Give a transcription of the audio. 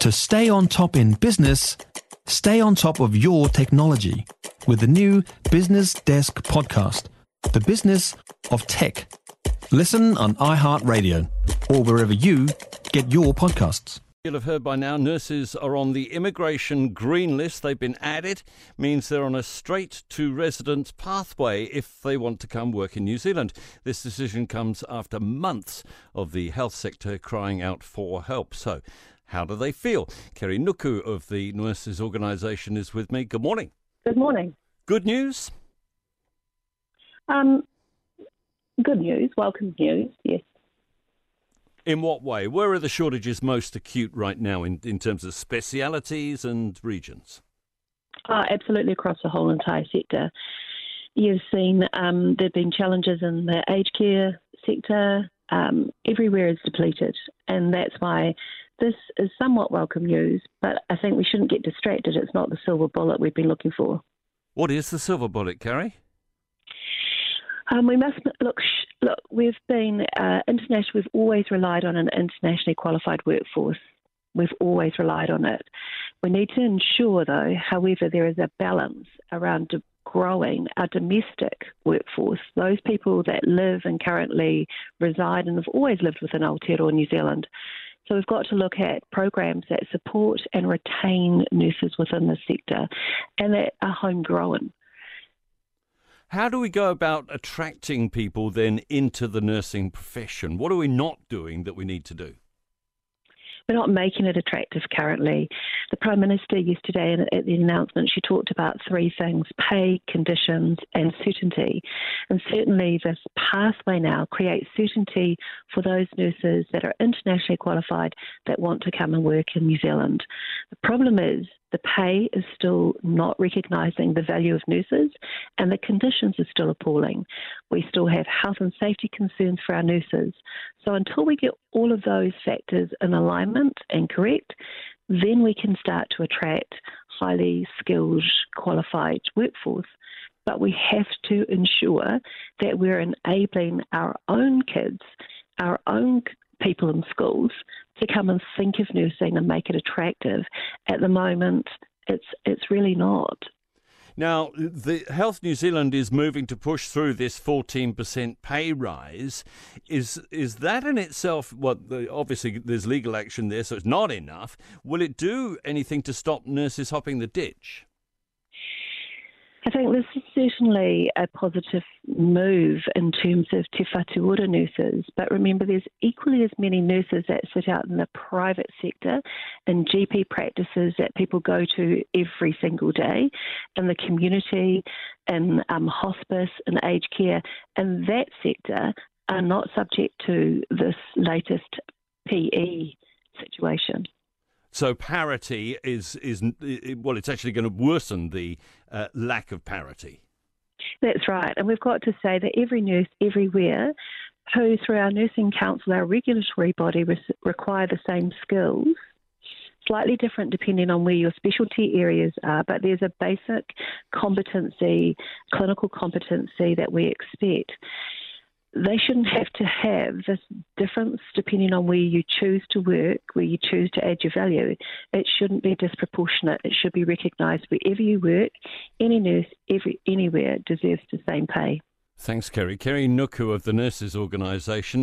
To stay on top in business, stay on top of your technology with the new Business Desk podcast, The Business of Tech. Listen on iHeartRadio or wherever you get your podcasts. You'll have heard by now nurses are on the immigration green list. They've been added, means they're on a straight to residence pathway if they want to come work in New Zealand. This decision comes after months of the health sector crying out for help. So, how do they feel? Kerri Nuku of the Nurses Organisation is with me. Good morning. Good morning. Good news? Um, good news, welcome news, yes. In what way? Where are the shortages most acute right now in, in terms of specialities and regions? Uh, absolutely across the whole entire sector. You've seen um, there have been challenges in the aged care sector. Um, everywhere is depleted, and that's why this is somewhat welcome news. But I think we shouldn't get distracted. It's not the silver bullet we've been looking for. What is the silver bullet, Kerri? Um, we must look. Look, we've been uh, international. We've always relied on an internationally qualified workforce. We've always relied on it. We need to ensure, though, however, there is a balance around growing our domestic workforce. Those people that live and currently reside and have always lived within Aotearoa New Zealand. So we've got to look at programs that support and retain nurses within the sector and that are homegrown. How do we go about attracting people then into the nursing profession? What are we not doing that we need to do? We're not making it attractive currently. The Prime Minister yesterday at the announcement, she talked about three things pay, conditions, and certainty. And certainly, this pathway now creates certainty for those nurses that are internationally qualified that want to come and work in New Zealand. The problem is the pay is still not recognising the value of nurses, and the conditions are still appalling. We still have health and safety concerns for our nurses. So, until we get all of those factors in alignment and correct, then we can start to attract highly skilled, qualified workforce. But we have to ensure that we're enabling our own kids, our own people in schools to come and think of nursing and make it attractive. At the moment, it's it's really not. Now, the Health New Zealand is moving to push through this 14% pay rise. Is is that in itself well, obviously there's legal action there, so it's not enough. Will it do anything to stop nurses hopping the ditch? I think this is certainly a positive move in terms of te whatu nurses, but remember there's equally as many nurses that sit out in the private sector in GP practices that people go to every single day, in the community, in um, hospice, and aged care, and that sector are not subject to this latest PE situation. So parity is is well, it's actually going to worsen the uh, lack of parity. That's right, and we've got to say that every nurse everywhere who, through our nursing council, our regulatory body, re- require the same skills. Slightly different depending on where your specialty areas are, but there's a basic competency, clinical competency that we expect they shouldn't have to have this difference depending on where you choose to work, where you choose to add your value. It shouldn't be disproportionate. It should be recognised wherever you work. Any nurse, every, anywhere, deserves the same pay. Thanks, Kerri. Kerri Nuku of the Nurses Organisation.